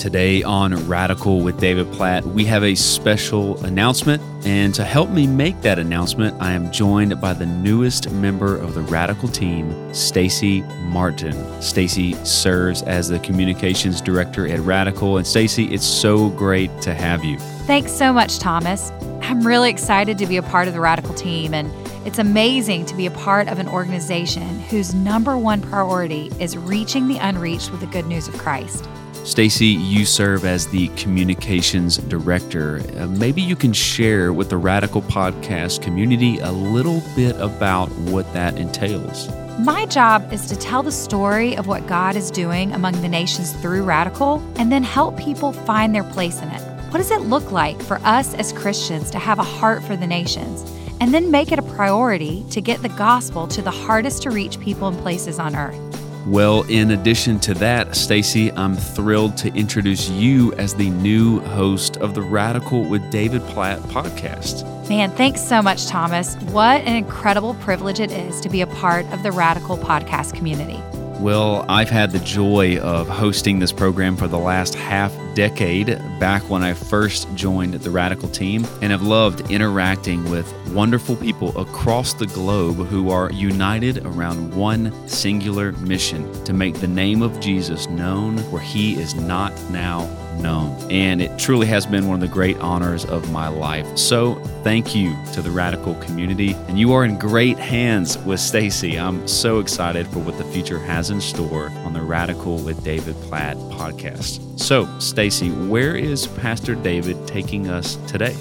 Today on Radical with David Platt, we have a special announcement. And to help me make that announcement, I am joined by the newest member of the Radical team, Stacy Martin. Stacy serves as the communications director at Radical. And Stacy, it's so great to have you. Thanks so much, Thomas. I'm really excited to be a part of the Radical team and it's amazing to be a part of an organization whose number one priority is reaching the unreached with the good news of Christ. Stacy, you serve as the communications director. Uh, maybe you can share with the Radical Podcast community a little bit about what that entails. My job is to tell the story of what God is doing among the nations through Radical and then help people find their place in it. What does it look like for us as Christians to have a heart for the nations? and then make it a priority to get the gospel to the hardest to reach people and places on earth. Well, in addition to that, Stacy, I'm thrilled to introduce you as the new host of the Radical with David Platt podcast. Man, thanks so much, Thomas. What an incredible privilege it is to be a part of the Radical podcast community. Well, I've had the joy of hosting this program for the last half decade, back when I first joined the Radical team, and have loved interacting with wonderful people across the globe who are united around one singular mission to make the name of Jesus known where he is not now known. And it truly has been one of the great honors of my life. So thank you to the Radical community. And you are in great hands with Stacy. I'm so excited for what the future has in store on the Radical with David Platt podcast. So, Stacy, where is Pastor David taking us today?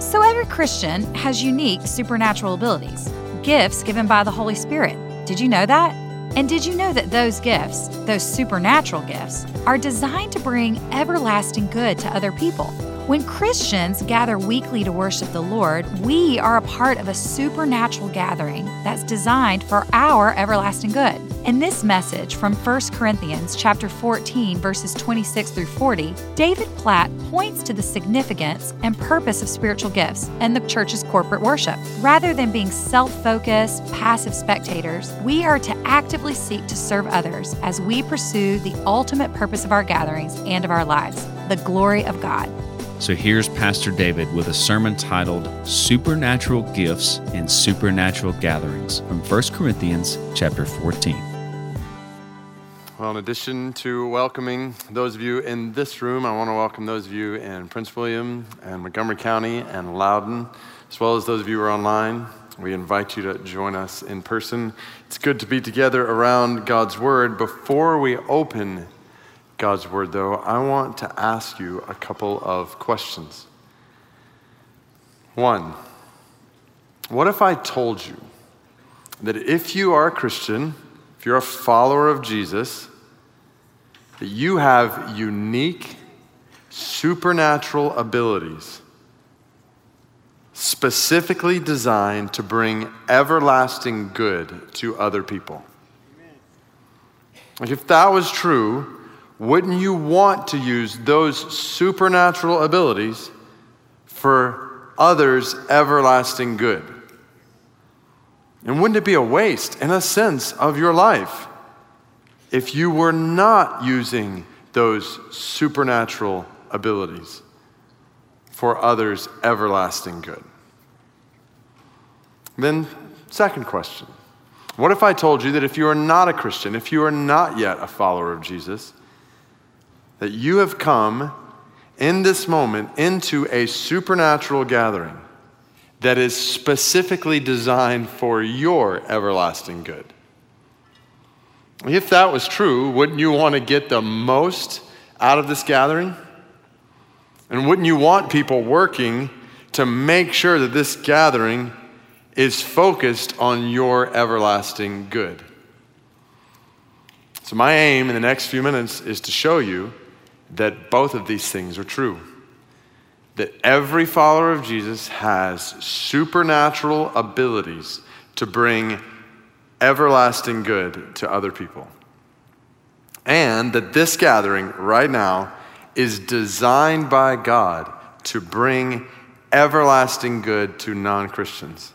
So, every Christian has unique supernatural abilities, gifts given by the Holy Spirit. Did you know that? And did you know that those gifts, those supernatural gifts, are designed to bring everlasting good to other people? When Christians gather weekly to worship the Lord, we are a part of a supernatural gathering that's designed for our everlasting good. In this message from 1 Corinthians chapter 14 verses 26 through 40, David Platt points to the significance and purpose of spiritual gifts and the church's corporate worship. Rather than being self-focused, passive spectators, we are to actively seek to serve others as we pursue the ultimate purpose of our gatherings and of our lives, the glory of God. So here's Pastor David with a sermon titled Supernatural Gifts and Supernatural Gatherings from 1 Corinthians chapter 14. Well, in addition to welcoming those of you in this room, I want to welcome those of you in Prince William and Montgomery County and Loudoun, as well as those of you who are online. We invite you to join us in person. It's good to be together around God's Word. Before we open God's word, though, I want to ask you a couple of questions. One, what if I told you that if you are a Christian, if you're a follower of Jesus, that you have unique supernatural abilities specifically designed to bring everlasting good to other people? Like if that was true, wouldn't you want to use those supernatural abilities for others' everlasting good? And wouldn't it be a waste, in a sense, of your life if you were not using those supernatural abilities for others' everlasting good? Then, second question What if I told you that if you are not a Christian, if you are not yet a follower of Jesus, that you have come in this moment into a supernatural gathering that is specifically designed for your everlasting good. If that was true, wouldn't you want to get the most out of this gathering? And wouldn't you want people working to make sure that this gathering is focused on your everlasting good? So, my aim in the next few minutes is to show you that both of these things are true. That every follower of Jesus has supernatural abilities to bring everlasting good to other people. And that this gathering right now is designed by God to bring everlasting good to non Christians.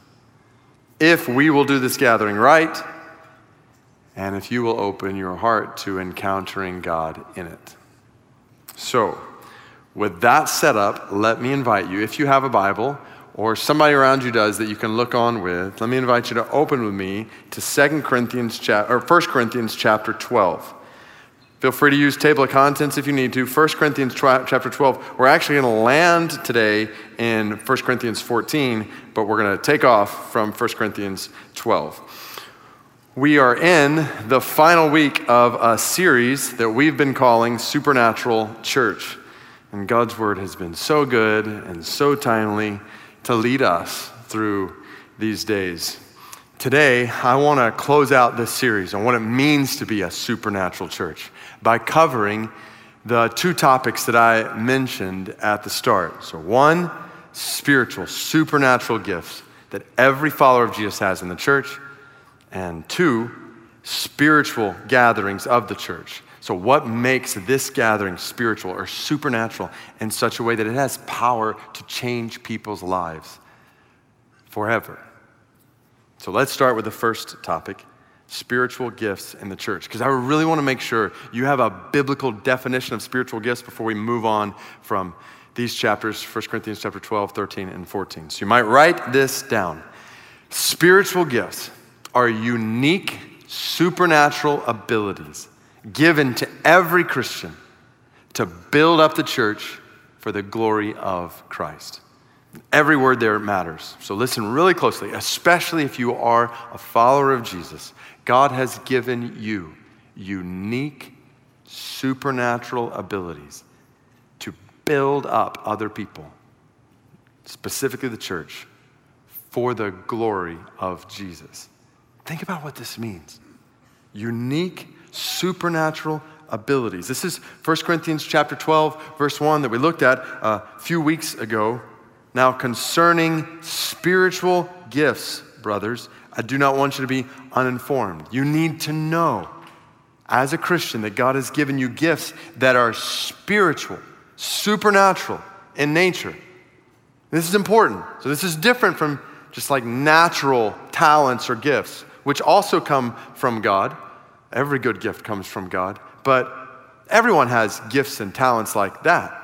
If we will do this gathering right, and if you will open your heart to encountering God in it. So, with that set up, let me invite you, if you have a Bible or somebody around you does that you can look on with, let me invite you to open with me to 2 Corinthians cha- or 1 Corinthians chapter 12. Feel free to use table of contents if you need to. 1 Corinthians chapter 12. We're actually going to land today in 1 Corinthians 14, but we're going to take off from 1 Corinthians 12. We are in the final week of a series that we've been calling Supernatural Church. And God's word has been so good and so timely to lead us through these days. Today, I want to close out this series on what it means to be a supernatural church by covering the two topics that I mentioned at the start. So, one, spiritual, supernatural gifts that every follower of Jesus has in the church, and two, spiritual gatherings of the church. So, what makes this gathering spiritual or supernatural in such a way that it has power to change people's lives forever? So, let's start with the first topic spiritual gifts in the church because I really want to make sure you have a biblical definition of spiritual gifts before we move on from these chapters 1 Corinthians chapter 12, 13 and 14. So you might write this down. Spiritual gifts are unique supernatural abilities given to every Christian to build up the church for the glory of Christ. Every word there matters. So listen really closely, especially if you are a follower of Jesus. God has given you unique supernatural abilities to build up other people, specifically the church, for the glory of Jesus. Think about what this means. Unique supernatural abilities. This is 1 Corinthians chapter 12 verse 1 that we looked at uh, a few weeks ago. Now concerning spiritual gifts, brothers, I do not want you to be uninformed. You need to know as a Christian that God has given you gifts that are spiritual, supernatural in nature. This is important. So this is different from just like natural talents or gifts, which also come from God. Every good gift comes from God, but everyone has gifts and talents like that.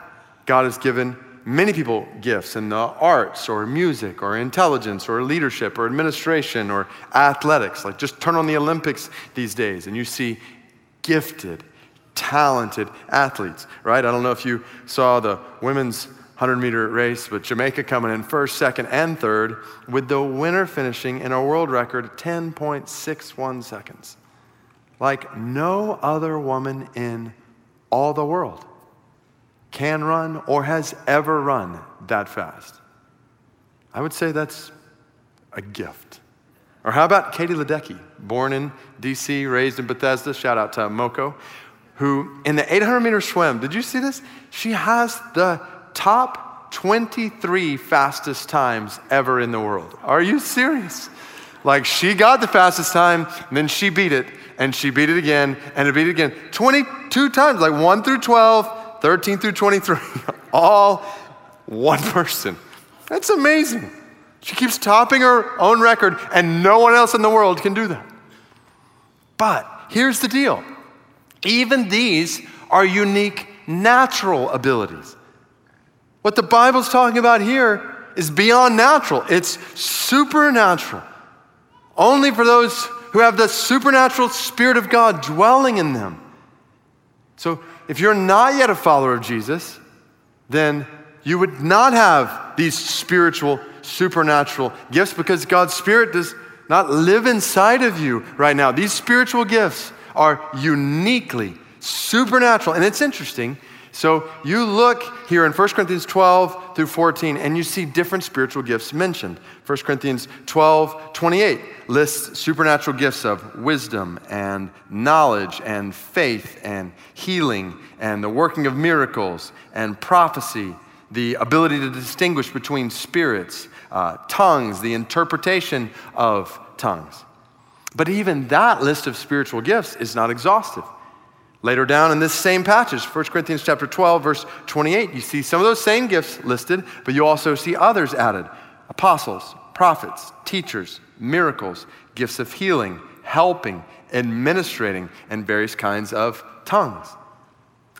God has given many people gifts in the arts or music or intelligence or leadership or administration or athletics. Like just turn on the Olympics these days and you see gifted, talented athletes, right? I don't know if you saw the women's 100 meter race, but Jamaica coming in first, second, and third, with the winner finishing in a world record 10.61 seconds like no other woman in all the world can run or has ever run that fast. I would say that's a gift. Or how about Katie Ledecky, born in DC, raised in Bethesda, shout out to MoCo, who in the 800 meter swim, did you see this? She has the top 23 fastest times ever in the world. Are you serious? Like she got the fastest time, then she beat it, and she beat it again, and it beat it again. 22 times, like 1 through 12, 13 through 23, all one person. That's amazing. She keeps topping her own record, and no one else in the world can do that. But here's the deal even these are unique natural abilities. What the Bible's talking about here is beyond natural, it's supernatural. Only for those who have the supernatural Spirit of God dwelling in them. So if you're not yet a follower of Jesus, then you would not have these spiritual, supernatural gifts because God's Spirit does not live inside of you right now. These spiritual gifts are uniquely supernatural. And it's interesting so you look here in 1 Corinthians 12 through 14, and you see different spiritual gifts mentioned. 1 Corinthians 12, 28 lists supernatural gifts of wisdom and knowledge and faith and healing and the working of miracles and prophecy, the ability to distinguish between spirits, uh, tongues, the interpretation of tongues. But even that list of spiritual gifts is not exhaustive. Later down in this same passage, 1 Corinthians chapter 12, verse 28, you see some of those same gifts listed, but you also see others added apostles, prophets, teachers, miracles, gifts of healing, helping, administrating, and various kinds of tongues.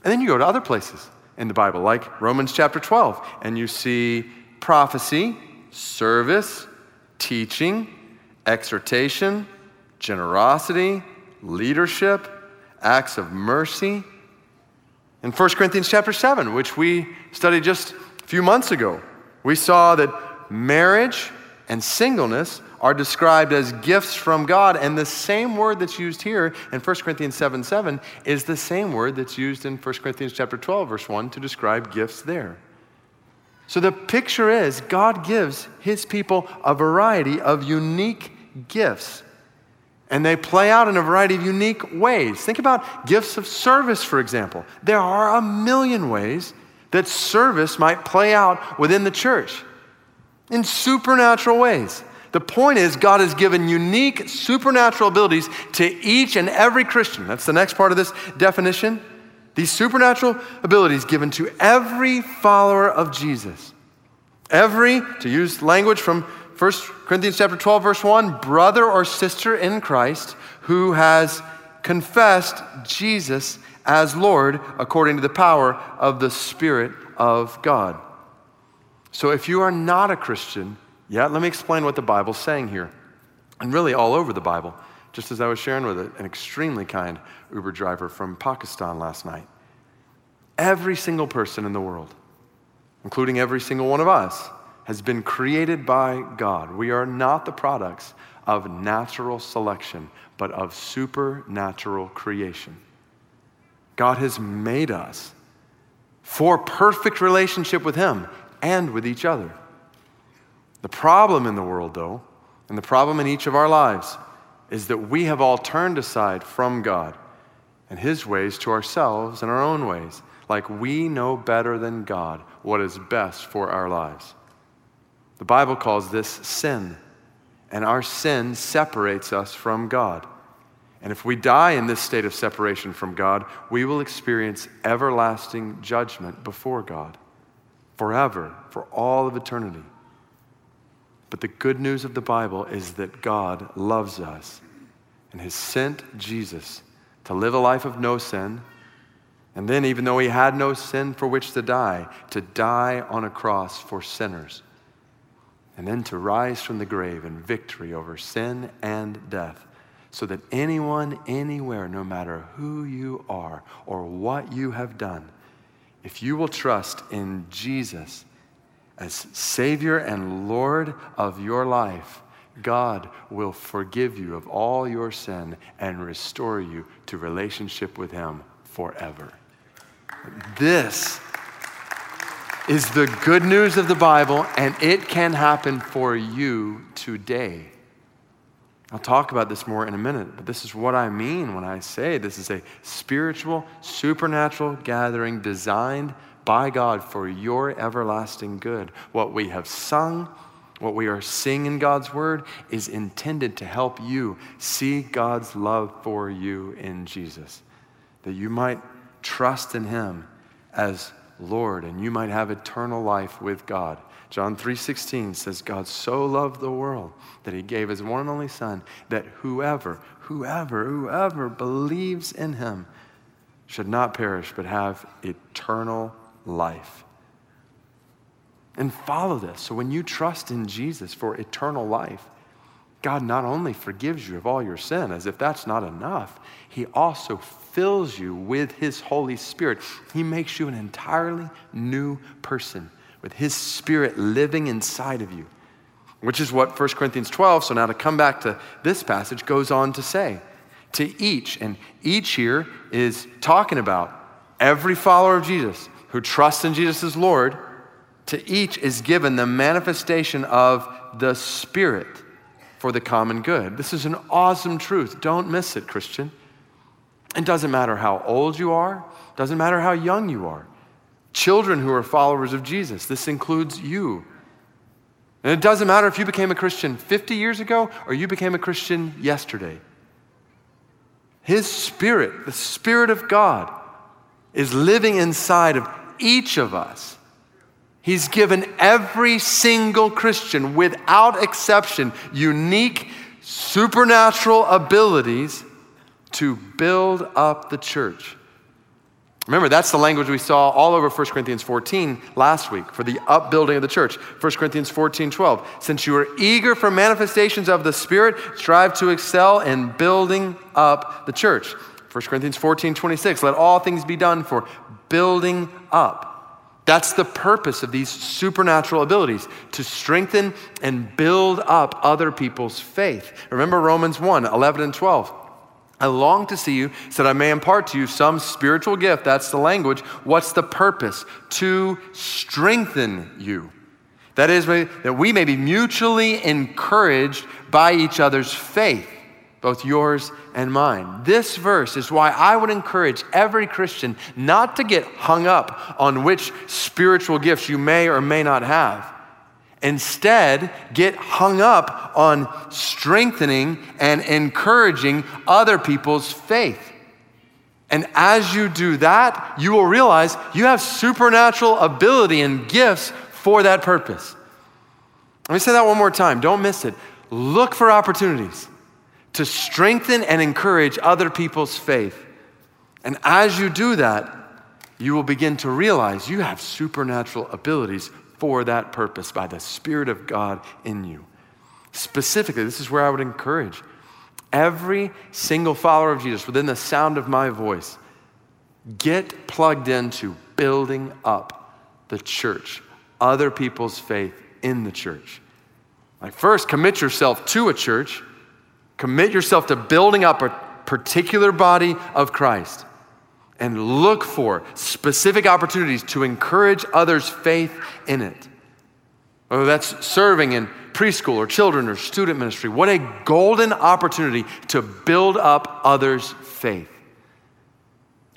And then you go to other places. in the Bible, like Romans chapter 12. And you see prophecy, service, teaching, exhortation, generosity, leadership, acts of mercy. In 1 Corinthians chapter 7, which we studied just a few months ago, we saw that marriage and singleness are described as gifts from God, and the same word that's used here in 1 Corinthians 7 7 is the same word that's used in 1 Corinthians chapter 12, verse 1 to describe gifts there. So the picture is God gives his people a variety of unique gifts. And they play out in a variety of unique ways. Think about gifts of service, for example. There are a million ways that service might play out within the church in supernatural ways. The point is, God has given unique supernatural abilities to each and every Christian. That's the next part of this definition. These supernatural abilities given to every follower of Jesus. Every, to use language from 1 Corinthians chapter 12, verse 1, brother or sister in Christ who has confessed Jesus as Lord according to the power of the Spirit of God. So if you are not a Christian, yet, let me explain what the Bible's saying here. And really all over the Bible, just as I was sharing with an extremely kind Uber driver from Pakistan last night. Every single person in the world, including every single one of us, has been created by God. We are not the products of natural selection, but of supernatural creation. God has made us for perfect relationship with Him and with each other. The problem in the world, though, and the problem in each of our lives, is that we have all turned aside from God and His ways to ourselves and our own ways, like we know better than God what is best for our lives. The Bible calls this sin, and our sin separates us from God. And if we die in this state of separation from God, we will experience everlasting judgment before God forever, for all of eternity. But the good news of the Bible is that God loves us and has sent Jesus to live a life of no sin. And then, even though he had no sin for which to die, to die on a cross for sinners. And then to rise from the grave in victory over sin and death so that anyone, anywhere, no matter who you are or what you have done, if you will trust in Jesus as Savior and Lord of your life, God will forgive you of all your sin and restore you to relationship with Him forever. This is the good news of the Bible, and it can happen for you today. I'll talk about this more in a minute, but this is what I mean when I say this is a spiritual, supernatural gathering designed by God for your everlasting good. What we have sung, what we are seeing in God's word is intended to help you see God's love for you in Jesus, that you might trust in Him as Lord and you might have eternal life with God. John 3:16 says God so loved the world that he gave his one and only son that whoever whoever whoever believes in him should not perish but have eternal life. And follow this. So when you trust in Jesus for eternal life, God not only forgives you of all your sin, as if that's not enough, He also fills you with His Holy Spirit. He makes you an entirely new person with His Spirit living inside of you, which is what 1 Corinthians 12, so now to come back to this passage, goes on to say. To each, and each here is talking about every follower of Jesus who trusts in Jesus as Lord, to each is given the manifestation of the Spirit for the common good. This is an awesome truth. Don't miss it, Christian. It doesn't matter how old you are, doesn't matter how young you are children who are followers of Jesus. This includes you. And it doesn't matter if you became a Christian 50 years ago or you became a Christian yesterday. His Spirit, the Spirit of God, is living inside of each of us. He's given every single Christian, without exception, unique supernatural abilities to build up the church. Remember, that's the language we saw all over 1 Corinthians 14 last week for the upbuilding of the church. 1 Corinthians 14 12. Since you are eager for manifestations of the Spirit, strive to excel in building up the church. 1 Corinthians 14 26. Let all things be done for building up. That's the purpose of these supernatural abilities to strengthen and build up other people's faith. Remember Romans 1 11 and 12. I long to see you so that I may impart to you some spiritual gift. That's the language. What's the purpose? To strengthen you. That is, that we may be mutually encouraged by each other's faith, both yours and mine. This verse is why I would encourage every Christian not to get hung up on which spiritual gifts you may or may not have Instead, get hung up on strengthening and encouraging other people's faith. And as you do that, you will realize you have supernatural ability and gifts for that purpose. Let me say that one more time. Don't miss it. Look for opportunities to strengthen and encourage other people's faith. And as you do that, you will begin to realize you have supernatural abilities for that purpose by the Spirit of God in you. Specifically, this is where I would encourage every single follower of Jesus within the sound of my voice get plugged into building up the church, other people's faith in the church. Like, first, commit yourself to a church, commit yourself to building up a particular body of Christ and look for specific opportunities to encourage others' faith in it. Whether that's serving in preschool or children or student ministry, what a golden opportunity to build up others' faith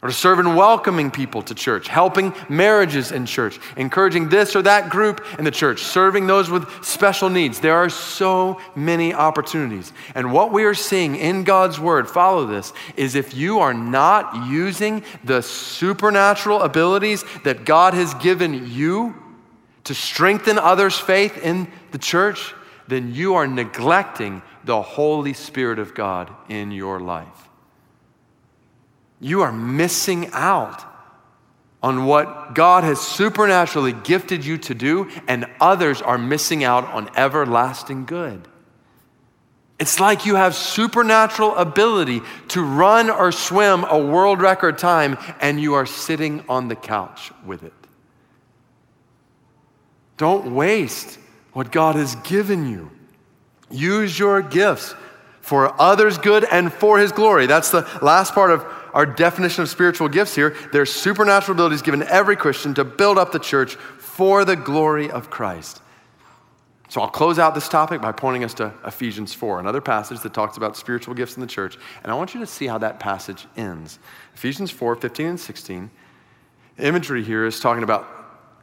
or to serve in welcoming people to church, helping marriages in church, encouraging this or that group in the church, serving those with special needs. There are so many opportunities. And what we are seeing in God's word, follow this, is if you are not using the supernatural abilities that God has given you to strengthen others' faith in the church, then you are neglecting the Holy Spirit of God in your life you are missing out on what God has supernaturally gifted you to do, and others are missing out on everlasting good. It's like you have supernatural ability to run or swim a world record time, and you are sitting on the couch with it. Don't waste what God has given you. Use your gifts for others' good and for His glory. That's the last part of our definition of spiritual gifts here. They're supernatural abilities given every Christian to build up the church for the glory of Christ. So I'll close out this topic by pointing us to Ephesians 4, another passage that talks about spiritual gifts in the church. And I want you to see how that passage ends. Ephesians 4, 15 and 16. The imagery here is talking about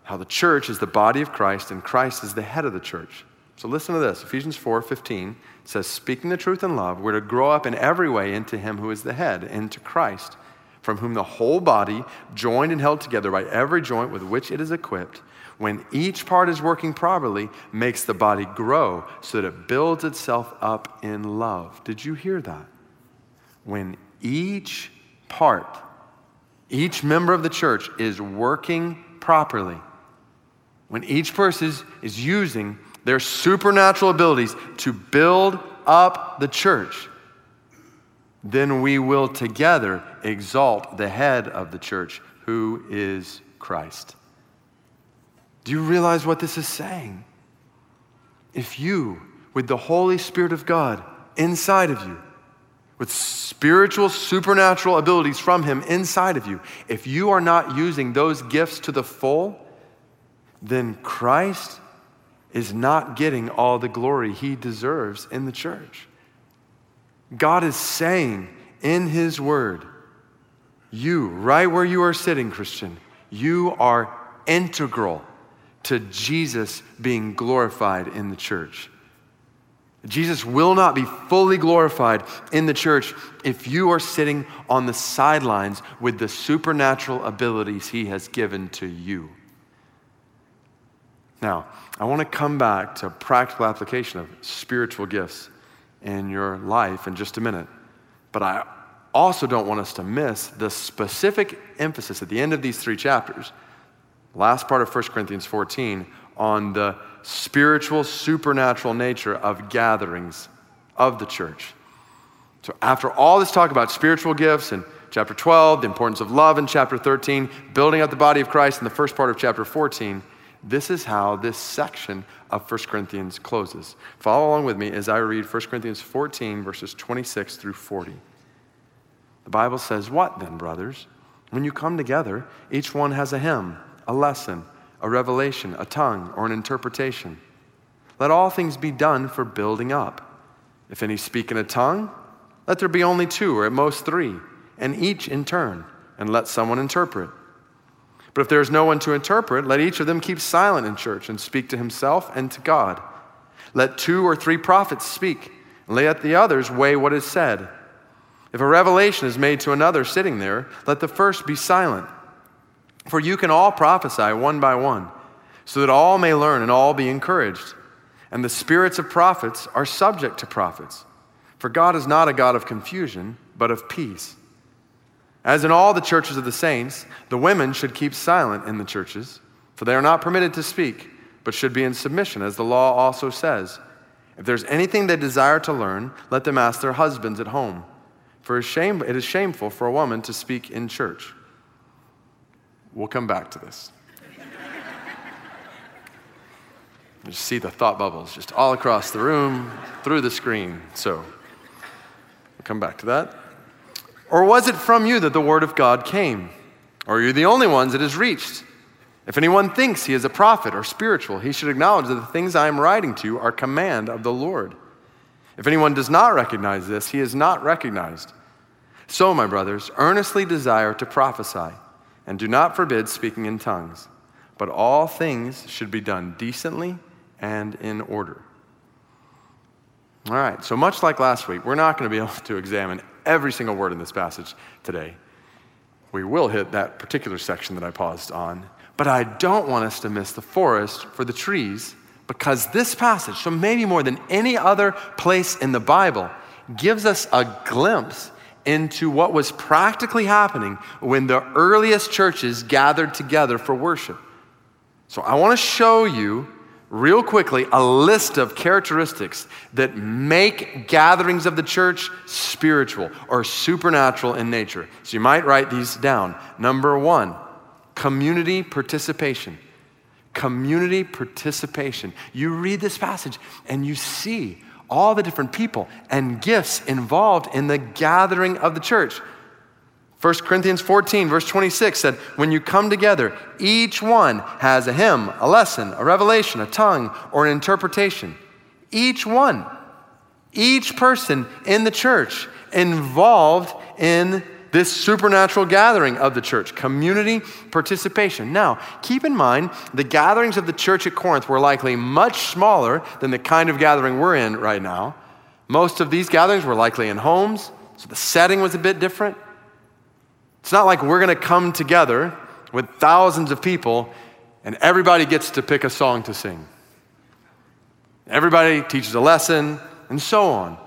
how the church is the body of Christ and Christ is the head of the church. So listen to this Ephesians 4 15 says, Speaking the truth in love, we're to grow up in every way into Him who is the head, into Christ, from whom the whole body, joined and held together by every joint with which it is equipped, when each part is working properly, makes the body grow so that it builds itself up in love. Did you hear that? When each part, each member of the church is working properly, when each person is, is using their supernatural abilities to build up the church, then we will together exalt the head of the church, who is Christ. Do you realize what this is saying? If you, with the Holy Spirit of God inside of you, with spiritual, supernatural abilities from Him inside of you, if you are not using those gifts to the full, then Christ is not getting all the glory he deserves in the church. God is saying in his word, you, right where you are sitting, Christian, you are integral to Jesus being glorified in the church. Jesus will not be fully glorified in the church if you are sitting on the sidelines with the supernatural abilities he has given to you. Now, I want to come back to practical application of spiritual gifts in your life in just a minute. But I also don't want us to miss the specific emphasis at the end of these three chapters, last part of 1 Corinthians 14, on the spiritual, supernatural nature of gatherings of the church. So, after all this talk about spiritual gifts in chapter 12, the importance of love in chapter 13, building up the body of Christ in the first part of chapter 14, this is how this section of 1 Corinthians closes. Follow along with me as I read 1 Corinthians 14, verses 26 through 40. The Bible says, What then, brothers? When you come together, each one has a hymn, a lesson, a revelation, a tongue, or an interpretation. Let all things be done for building up. If any speak in a tongue, let there be only two, or at most three, and each in turn, and let someone interpret. But if there is no one to interpret, let each of them keep silent in church and speak to himself and to God. Let two or three prophets speak, and let the others weigh what is said. If a revelation is made to another sitting there, let the first be silent. For you can all prophesy one by one, so that all may learn and all be encouraged. And the spirits of prophets are subject to prophets. For God is not a God of confusion, but of peace as in all the churches of the saints, the women should keep silent in the churches, for they are not permitted to speak, but should be in submission, as the law also says. If there's anything they desire to learn, let them ask their husbands at home. For it is shameful for a woman to speak in church. We'll come back to this. you see the thought bubbles just all across the room, through the screen. So we'll come back to that. Or was it from you that the word of God came? Or are you the only ones it has reached? If anyone thinks he is a prophet or spiritual, he should acknowledge that the things I am writing to you are command of the Lord. If anyone does not recognize this, he is not recognized. So, my brothers, earnestly desire to prophesy, and do not forbid speaking in tongues. But all things should be done decently and in order. All right, so much like last week, we're not going to be able to examine every single word in this passage today. We will hit that particular section that I paused on, but I don't want us to miss the forest for the trees because this passage, so maybe more than any other place in the Bible, gives us a glimpse into what was practically happening when the earliest churches gathered together for worship. So I want to show you real quickly a list of characteristics that make gatherings of the church spiritual or supernatural in nature. So you might write these down. Number one, community participation. Community participation. You read this passage and you see all the different people and gifts involved in the gathering of the church. 1 Corinthians 14, verse 26 said, When you come together, each one has a hymn, a lesson, a revelation, a tongue, or an interpretation. Each one, each person in the church involved in this supernatural gathering of the church, community participation. Now, keep in mind, the gatherings of the church at Corinth were likely much smaller than the kind of gathering we're in right now. Most of these gatherings were likely in homes, so the setting was a bit different. It's not like we're going to come together with thousands of people and everybody gets to pick a song to sing. Everybody teaches a lesson and so on.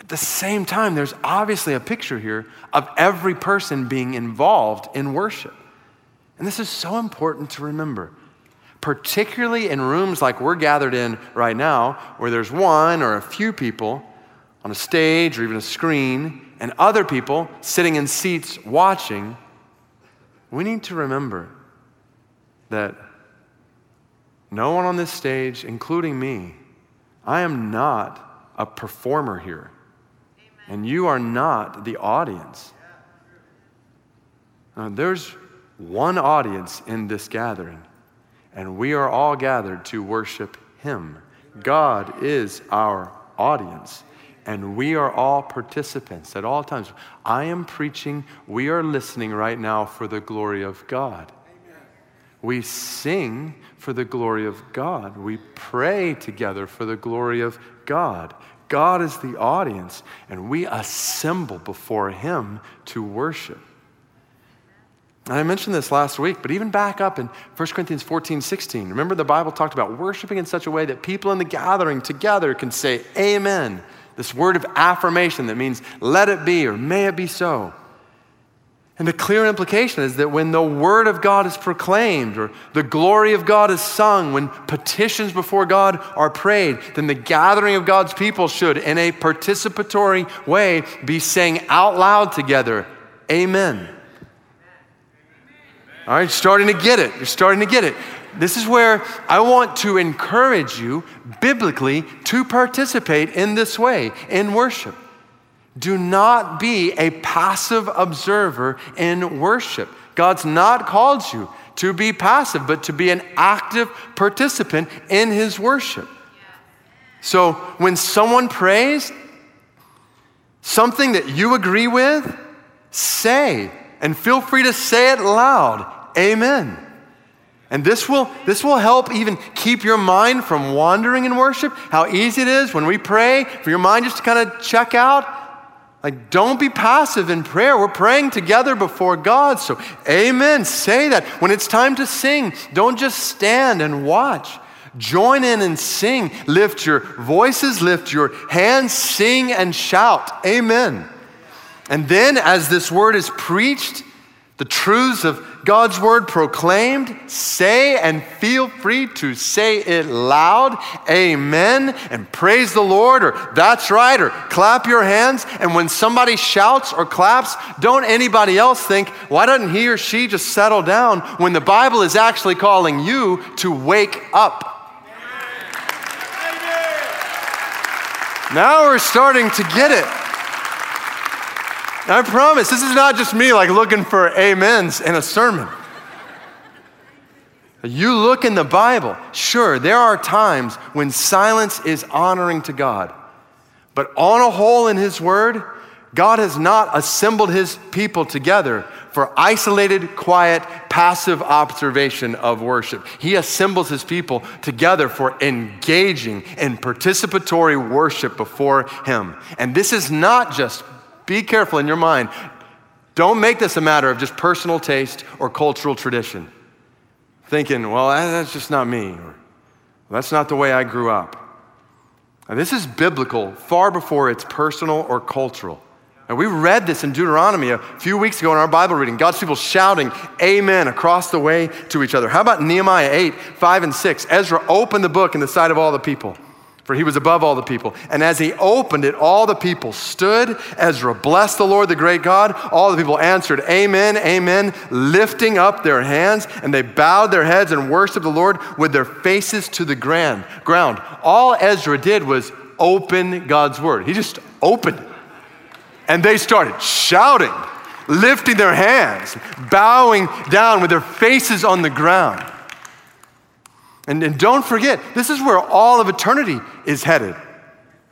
At the same time, there's obviously a picture here of every person being involved in worship. And this is so important to remember, particularly in rooms like we're gathered in right now, where there's one or a few people on a stage or even a screen and other people sitting in seats watching, we need to remember that no one on this stage, including me, I am not a performer here. And you are not the audience. Now, there's one audience in this gathering, and we are all gathered to worship Him. God is our audience and we are all participants at all times. I am preaching, we are listening right now for the glory of God. Amen. We sing for the glory of God. We pray together for the glory of God. God is the audience, and we assemble before Him to worship. And I mentioned this last week, but even back up in 1 Corinthians 14, 16, remember the Bible talked about worshiping in such a way that people in the gathering together can say, Amen this word of affirmation that means let it be or may it be so. And the clear implication is that when the word of God is proclaimed or the glory of God is sung, when petitions before God are prayed, then the gathering of God's people should, in a participatory way, be saying out loud together, Amen. All right, starting to get it. You're starting to get it. This is where I want to encourage you biblically to participate in this way in worship. Do not be a passive observer in worship. God's not called you to be passive, but to be an active participant in His worship. So when someone prays, something that you agree with, say, and feel free to say it loud Amen. And this will, this will help even keep your mind from wandering in worship. How easy it is when we pray for your mind just to kind of check out. Like, don't be passive in prayer. We're praying together before God. So, amen. Say that. When it's time to sing, don't just stand and watch. Join in and sing. Lift your voices, lift your hands, sing and shout. Amen. And then, as this word is preached, the truths of God's word proclaimed, say and feel free to say it loud, amen, and praise the Lord, or that's right, or clap your hands. And when somebody shouts or claps, don't anybody else think, why doesn't he or she just settle down when the Bible is actually calling you to wake up? Now we're starting to get it. I promise, this is not just me like looking for amens in a sermon. You look in the Bible, sure, there are times when silence is honoring to God. But on a whole in His Word, God has not assembled His people together for isolated, quiet, passive observation of worship. He assembles His people together for engaging in participatory worship before Him. And this is not just be careful in your mind. Don't make this a matter of just personal taste or cultural tradition. Thinking, well, that's just not me, or that's not the way I grew up. Now, this is biblical far before it's personal or cultural. And we read this in Deuteronomy a few weeks ago in our Bible reading. God's people shouting amen across the way to each other. How about Nehemiah 8, 5, and 6? Ezra opened the book in the sight of all the people for he was above all the people. And as he opened it, all the people stood. Ezra blessed the Lord, the great God. All the people answered, Amen, Amen, lifting up their hands, and they bowed their heads and worshiped the Lord with their faces to the ground. All Ezra did was open God's word. He just opened it. And they started shouting, lifting their hands, bowing down with their faces on the ground. And, and don't forget, this is where all of eternity is headed.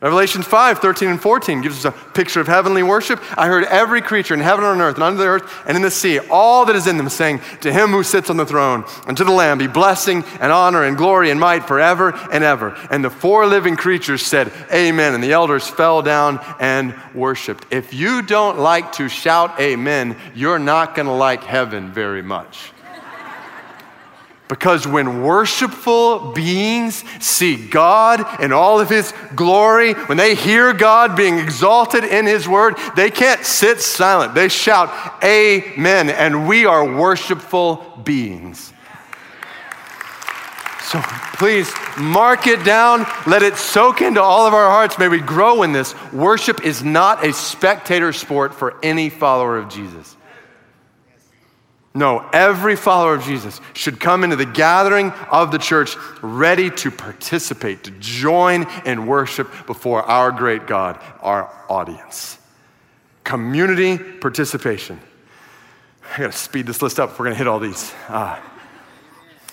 Revelation 5, 13 and 14 gives us a picture of heavenly worship. I heard every creature in heaven and on earth and under the earth and in the sea, all that is in them, saying, To him who sits on the throne and to the Lamb be blessing and honor and glory and might forever and ever. And the four living creatures said, Amen. And the elders fell down and worshiped. If you don't like to shout amen, you're not going to like heaven very much. Because when worshipful beings see God in all of His glory, when they hear God being exalted in His word, they can't sit silent. They shout, Amen. And we are worshipful beings. So please mark it down, let it soak into all of our hearts. May we grow in this. Worship is not a spectator sport for any follower of Jesus. No, every follower of Jesus should come into the gathering of the church ready to participate, to join in worship before our great God, our audience. Community participation. I gotta speed this list up we're gonna hit all these. Uh,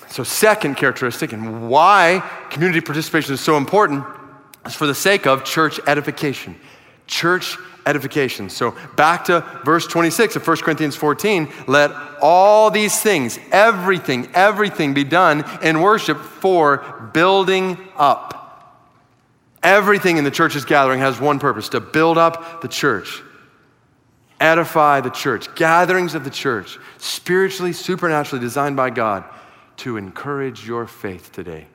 so, second characteristic, and why community participation is so important, is for the sake of church edification. Church edification. So back to verse 26 of 1 Corinthians 14. Let all these things, everything, everything be done in worship for building up. Everything in the church's gathering has one purpose to build up the church, edify the church, gatherings of the church, spiritually, supernaturally designed by God to encourage your faith today.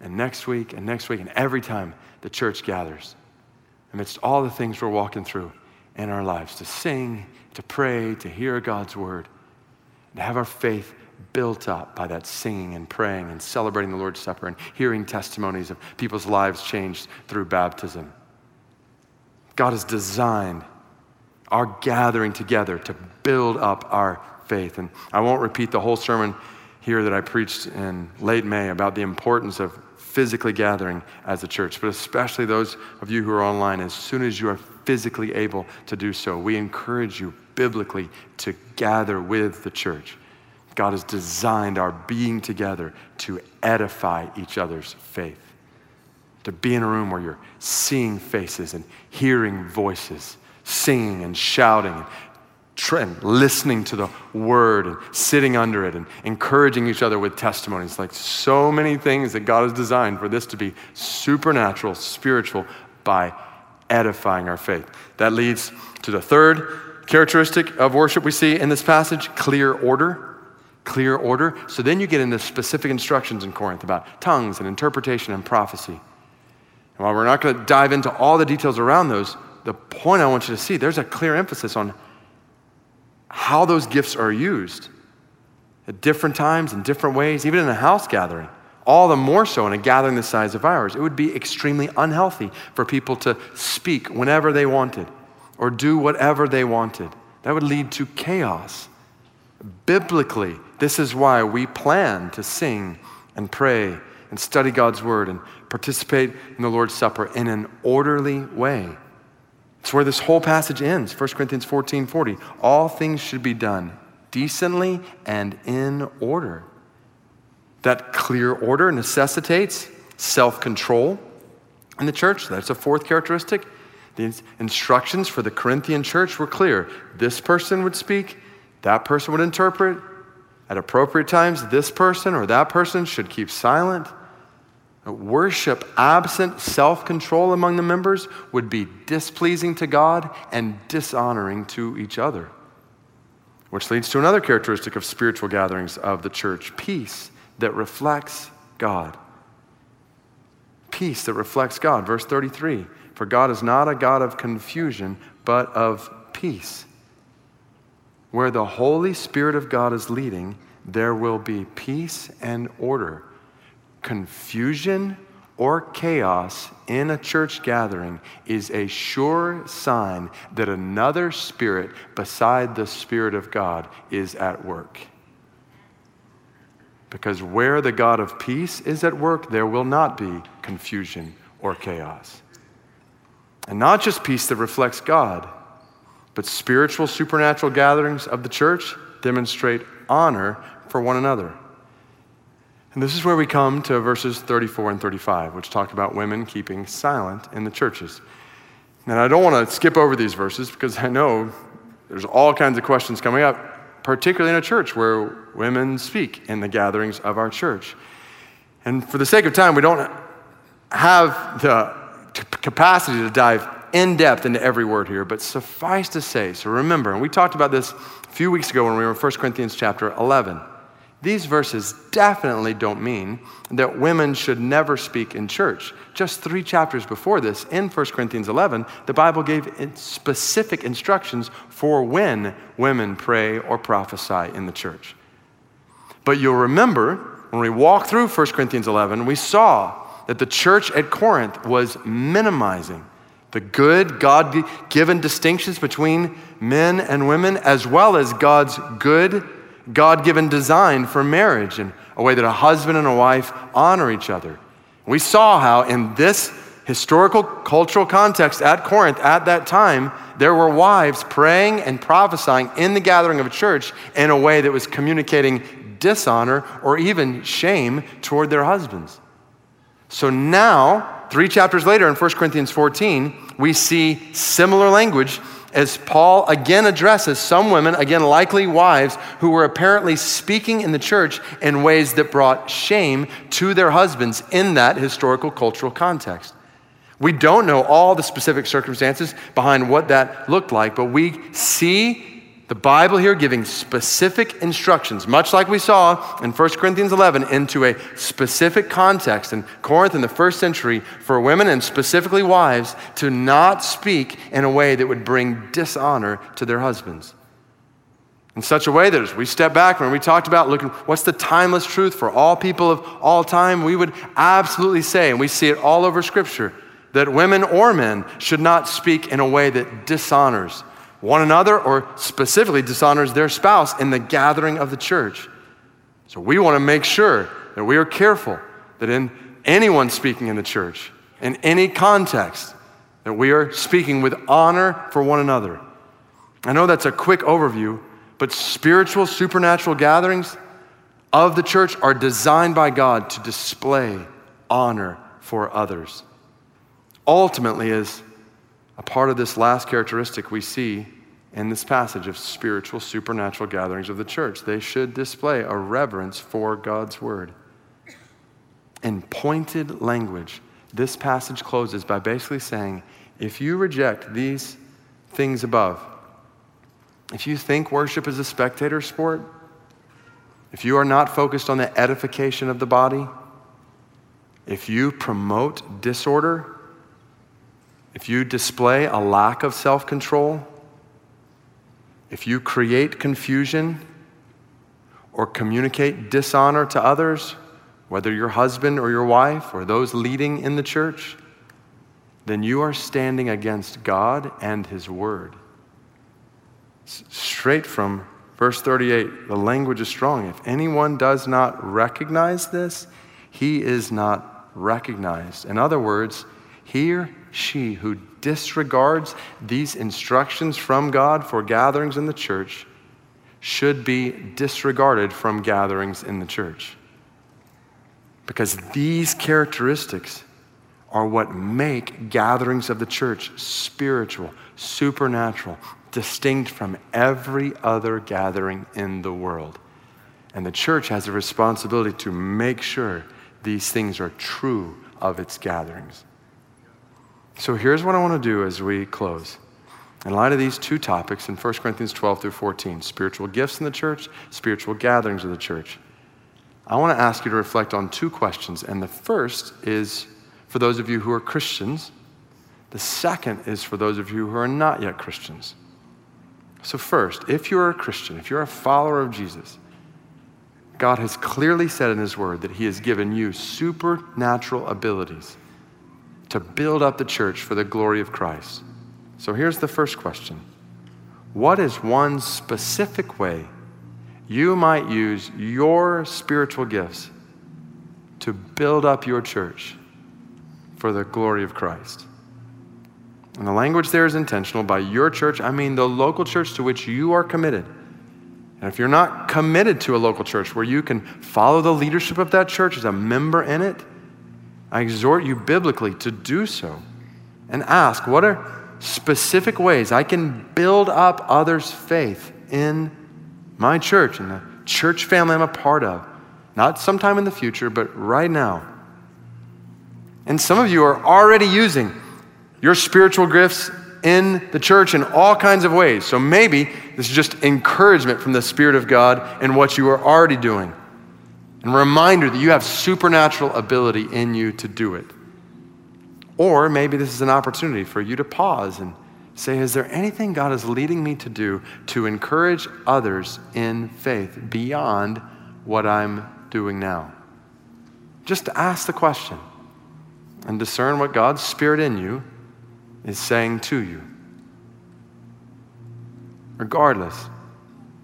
And next week, and next week, and every time the church gathers. Amidst all the things we're walking through in our lives to sing, to pray, to hear God's word, to have our faith built up by that singing and praying and celebrating the Lord's Supper and hearing testimonies of people's lives changed through baptism. God has designed our gathering together to build up our faith. And I won't repeat the whole sermon here that I preached in late May about the importance of physically gathering as a church, but especially those of you who are online, as soon as you are physically able to do so, we encourage you biblically to gather with the church. God has designed our being together to edify each other's faith. To be in a room where you're seeing faces and hearing voices, singing and shouting and listening to the word and sitting under it and encouraging each other with testimonies. Like so many things that God has designed for this to be supernatural, spiritual, by edifying our faith. That leads to the third characteristic of worship we see in this passage clear order. Clear order. So then you get into specific instructions in Corinth about tongues and interpretation and prophecy. And while we're not going to dive into all the details around those, the point I want you to see there's a clear emphasis on how those gifts are used at different times in different ways, even in a house gathering. All the more so in a gathering the size of ours. It would be extremely unhealthy for people to speak whenever they wanted or do whatever they wanted. That would lead to chaos. Biblically, this is why we plan to sing and pray and study God's word and participate in the Lord's Supper in an orderly way. It's where this whole passage ends 1 Corinthians 14 40. All things should be done decently and in order. That clear order necessitates self control in the church. That's a fourth characteristic. The instructions for the Corinthian church were clear. This person would speak, that person would interpret. At appropriate times, this person or that person should keep silent. Worship absent self control among the members would be displeasing to God and dishonoring to each other. Which leads to another characteristic of spiritual gatherings of the church peace that reflects God. Peace that reflects God. Verse 33 For God is not a God of confusion, but of peace. Where the Holy Spirit of God is leading, there will be peace and order confusion or chaos in a church gathering is a sure sign that another spirit beside the Spirit of God is at work. Because where the God of peace is at work, there will not be confusion or chaos. And not just peace that reflects God, but spiritual, supernatural gatherings of the church demonstrate honor for one another. And this is where we come to verses 34 and 35, which talk about women keeping silent in the churches. And I don't want to skip over these verses because I know there's all kinds of questions coming up, particularly in a church where women speak in the gatherings of our church. And for the sake of time, we don't have the capacity to dive in depth into every word here, but suffice to say, so remember, and we talked about this a few weeks ago when we were in 1 Corinthians chapter 11. These verses definitely don't mean that women should never speak in church. Just three chapters before this, in 1 Corinthians 11, the Bible gave specific instructions for when women pray or prophesy in the church. But you'll remember when we walked through 1 Corinthians 11, we saw that the church at Corinth was minimizing the good, God given distinctions between men and women, as well as God's good God given design for marriage and a way that a husband and a wife honor each other. We saw how, in this historical cultural context at Corinth at that time, there were wives praying and prophesying in the gathering of a church in a way that was communicating dishonor or even shame toward their husbands. So now, three chapters later in 1 Corinthians 14, we see similar language as Paul again addresses some women, again likely wives, who were apparently speaking in the church in ways that brought shame to their husbands in that historical cultural context. We don't know all the specific circumstances behind what that looked like, but we see The Bible here giving specific instructions, much like we saw in 1 Corinthians 11, into a specific context in Corinth in the first century for women and specifically wives to not speak in a way that would bring dishonor to their husbands. In such a way that as we step back when we talked about looking, what's the timeless truth for all people of all time, we would absolutely say, and we see it all over Scripture, that women or men should not speak in a way that dishonors one another or specifically dishonors their spouse in the gathering of the church. So we want to make sure that we are careful that in anyone speaking in the church, in any context, that we are speaking with honor for one another. I know that's a quick overview, but spiritual, supernatural gatherings of the church are designed by God to display honor for others. Ultimately, is a part of this last characteristic we see in this passage of spiritual, supernatural gatherings of the church. They should display a reverence for God's word. In pointed language, this passage closes by basically saying if you reject these things above, if you think worship is a spectator sport, if you are not focused on the edification of the body, if you promote disorder, if you display a lack of self control, if you create confusion or communicate dishonor to others, whether your husband or your wife or those leading in the church, then you are standing against God and His Word. Straight from verse 38, the language is strong. If anyone does not recognize this, he is not recognized. In other words, he or she who disregards these instructions from God for gatherings in the church should be disregarded from gatherings in the church. Because these characteristics are what make gatherings of the church spiritual, supernatural, distinct from every other gathering in the world. And the church has a responsibility to make sure these things are true of its gatherings. So here's what I want to do as we close. In light of these two topics in 1 Corinthians 12 through 14 spiritual gifts in the church, spiritual gatherings of the church I want to ask you to reflect on two questions. And the first is for those of you who are Christians, the second is for those of you who are not yet Christians. So, first, if you're a Christian, if you're a follower of Jesus, God has clearly said in His Word that He has given you supernatural abilities to build up the church for the glory of Christ. So here's the first question What is one specific way you might use your spiritual gifts to build up your church for the glory of Christ? And the language there is intentional. By your church, I mean the local church to which you are committed. And if you're not committed to a local church where you can follow the leadership of that church as a member in it, I exhort you biblically to do so and ask what are specific ways I can build up others' faith in my church and the church family I'm a part of. Not sometime in the future, but right now. And some of you are already using your spiritual gifts in the church in all kinds of ways. So maybe this is just encouragement from the Spirit of God in what you are already doing and reminder that you have supernatural ability in you to do it. Or maybe this is an opportunity for you to pause and say, Is there anything God is leading me to do to encourage others in faith beyond what I'm doing now? Just ask the question and discern what God's Spirit in you is saying to you. Regardless,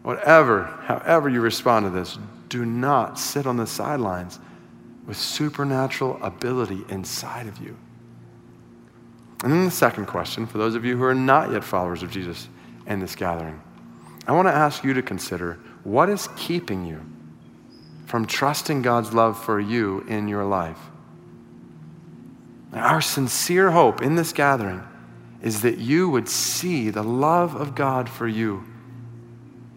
whatever, however you respond to this, do not sit on the sidelines with supernatural ability inside of you. And then the second question for those of you who are not yet followers of Jesus in this gathering, I want to ask you to consider what is keeping you from trusting God's love for you in your life. Our sincere hope in this gathering is that you would see the love of God for you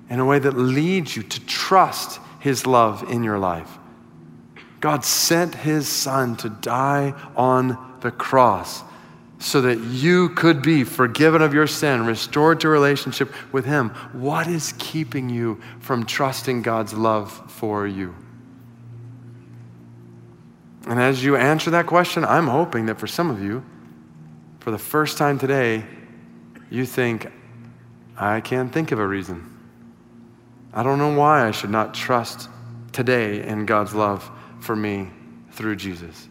in a way that leads you to trust his love in your life. God sent his son to die on the cross so that you could be forgiven of your sin, restored to relationship with Him. What is keeping you from trusting God's love for you? And as you answer that question, I'm hoping that for some of you, for the first time today, you think, I can't think of a reason. I don't know why I should not trust today in God's love for me through Jesus.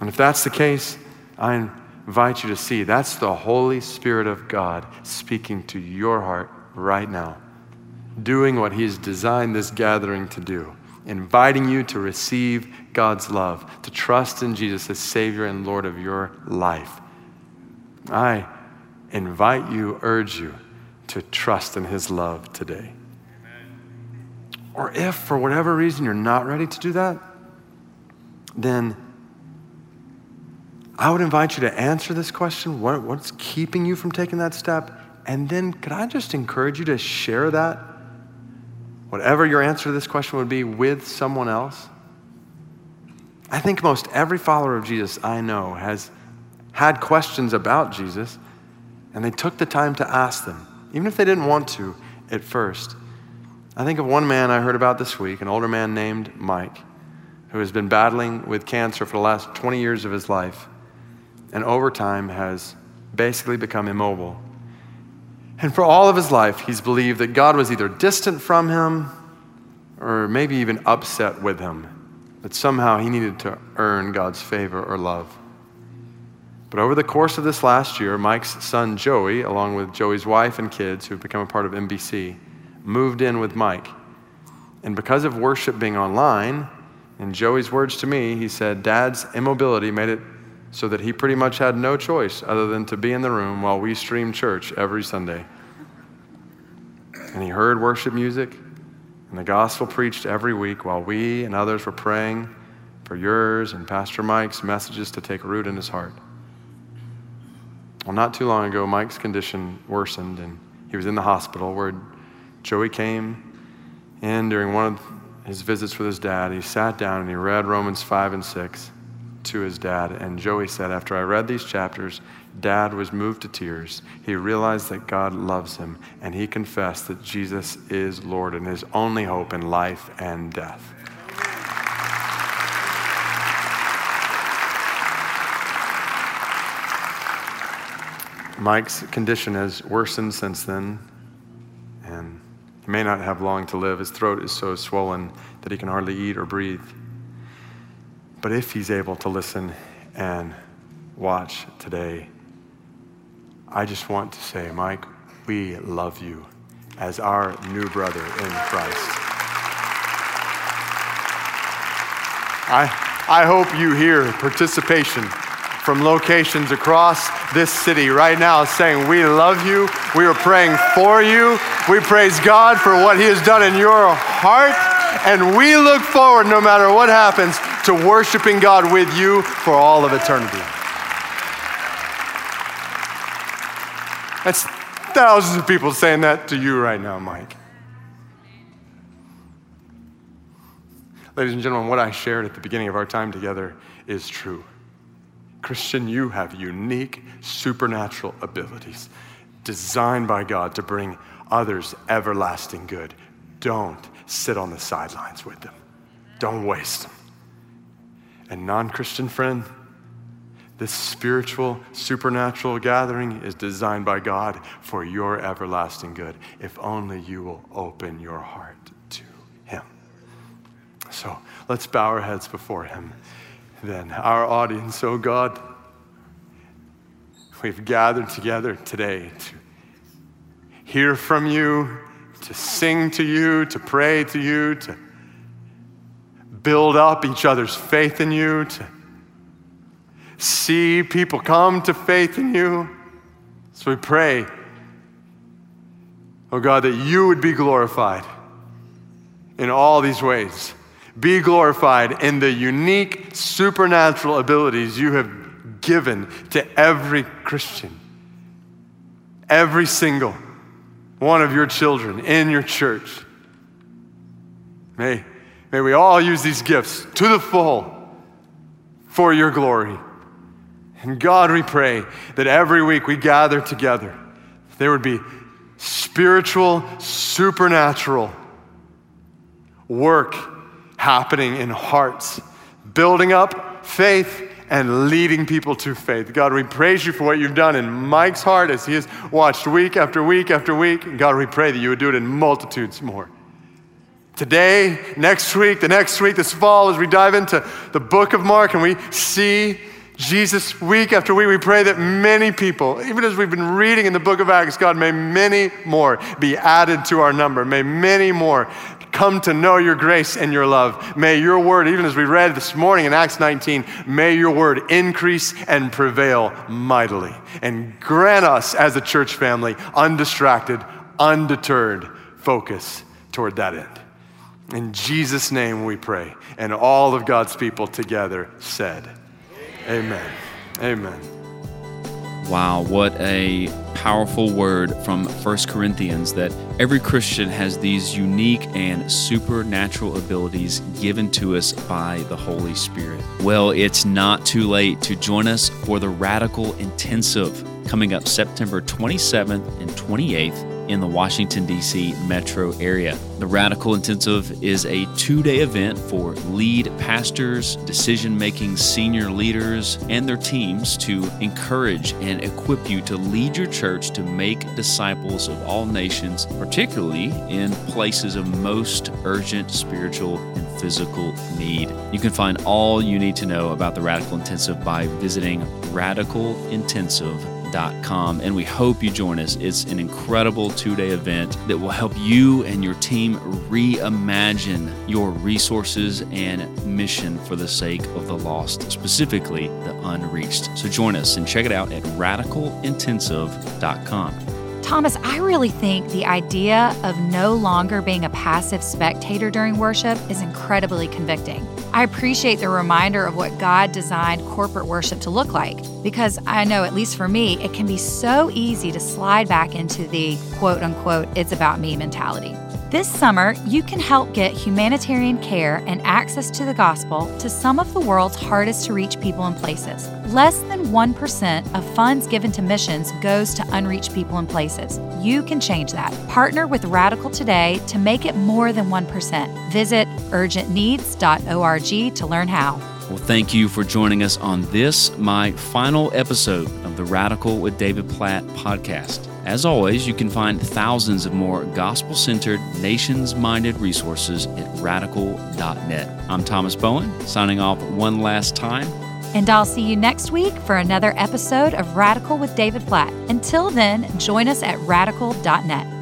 And if that's the case, I invite you to see that's the Holy Spirit of God speaking to your heart right now, doing what He's designed this gathering to do, inviting you to receive God's love, to trust in Jesus as Savior and Lord of your life. I invite you, urge you to trust in His love today. Or if for whatever reason you're not ready to do that, then I would invite you to answer this question what, what's keeping you from taking that step? And then could I just encourage you to share that, whatever your answer to this question would be, with someone else? I think most every follower of Jesus I know has had questions about Jesus, and they took the time to ask them, even if they didn't want to at first. I think of one man I heard about this week, an older man named Mike, who has been battling with cancer for the last 20 years of his life and over time has basically become immobile. And for all of his life, he's believed that God was either distant from him or maybe even upset with him, that somehow he needed to earn God's favor or love. But over the course of this last year, Mike's son Joey, along with Joey's wife and kids who've become a part of NBC, moved in with Mike. And because of worship being online, in Joey's words to me, he said, Dad's immobility made it so that he pretty much had no choice other than to be in the room while we streamed church every Sunday. And he heard worship music and the gospel preached every week while we and others were praying for yours and Pastor Mike's messages to take root in his heart. Well, not too long ago, Mike's condition worsened and he was in the hospital where Joey came in during one of his visits with his dad. He sat down and he read Romans 5 and 6 to his dad. And Joey said, After I read these chapters, dad was moved to tears. He realized that God loves him, and he confessed that Jesus is Lord and his only hope in life and death. Mike's condition has worsened since then, and he may not have long to live. His throat is so swollen that he can hardly eat or breathe. But if he's able to listen and watch today, I just want to say, Mike, we love you as our new brother in Christ. I, I hope you hear participation from locations across this city right now saying, We love you. We are praying for you. We praise God for what He has done in your heart. And we look forward, no matter what happens, to worshiping God with you for all of eternity. That's thousands of people saying that to you right now, Mike. Ladies and gentlemen, what I shared at the beginning of our time together is true. Christian, you have unique supernatural abilities designed by God to bring others everlasting good. Don't sit on the sidelines with them, don't waste them. And non Christian friend, this spiritual, supernatural gathering is designed by God for your everlasting good, if only you will open your heart to Him. So let's bow our heads before Him. Then, our audience, oh God, we've gathered together today to hear from you, to sing to you, to pray to you, to build up each other's faith in you, to see people come to faith in you. So we pray, oh God, that you would be glorified in all these ways. Be glorified in the unique supernatural abilities you have given to every Christian, every single one of your children in your church. May May we all use these gifts to the full for your glory. And God, we pray that every week we gather together, there would be spiritual, supernatural work happening in hearts, building up faith and leading people to faith. God, we praise you for what you've done in Mike's heart as he has watched week after week after week. God, we pray that you would do it in multitudes more. Today, next week, the next week, this fall, as we dive into the book of Mark and we see Jesus week after week, we pray that many people, even as we've been reading in the book of Acts, God, may many more be added to our number. May many more come to know your grace and your love. May your word, even as we read this morning in Acts 19, may your word increase and prevail mightily. And grant us as a church family undistracted, undeterred focus toward that end. In Jesus' name we pray. And all of God's people together said, Amen. Amen. Wow, what a powerful word from 1 Corinthians that every Christian has these unique and supernatural abilities given to us by the Holy Spirit. Well, it's not too late to join us for the Radical Intensive coming up September 27th and 28th in the Washington, D.C. metro area. The Radical Intensive is a two day event for lead pastors, decision making senior leaders, and their teams to encourage and equip you to lead your church to make disciples of all nations, particularly in places of most urgent spiritual and physical need. You can find all you need to know about the Radical Intensive by visiting radicalintensive.com and we hope you join us. It's an incredible two day event that will help you and your team reimagine your resources and mission for the sake of the lost, specifically the unreached. So join us and check it out at radicalintensive.com. Thomas, I really think the idea of no longer being a passive spectator during worship is incredibly convicting. I appreciate the reminder of what God designed corporate worship to look like because I know, at least for me, it can be so easy to slide back into the quote unquote, it's about me mentality. This summer, you can help get humanitarian care and access to the gospel to some of the world's hardest to reach people and places. Less than 1% of funds given to missions goes to unreached people and places. You can change that. Partner with Radical today to make it more than 1%. Visit urgentneeds.org to learn how. Well, thank you for joining us on this, my final episode the Radical with David Platt podcast. As always, you can find thousands of more gospel centered, nations minded resources at radical.net. I'm Thomas Bowen, signing off one last time. And I'll see you next week for another episode of Radical with David Platt. Until then, join us at radical.net.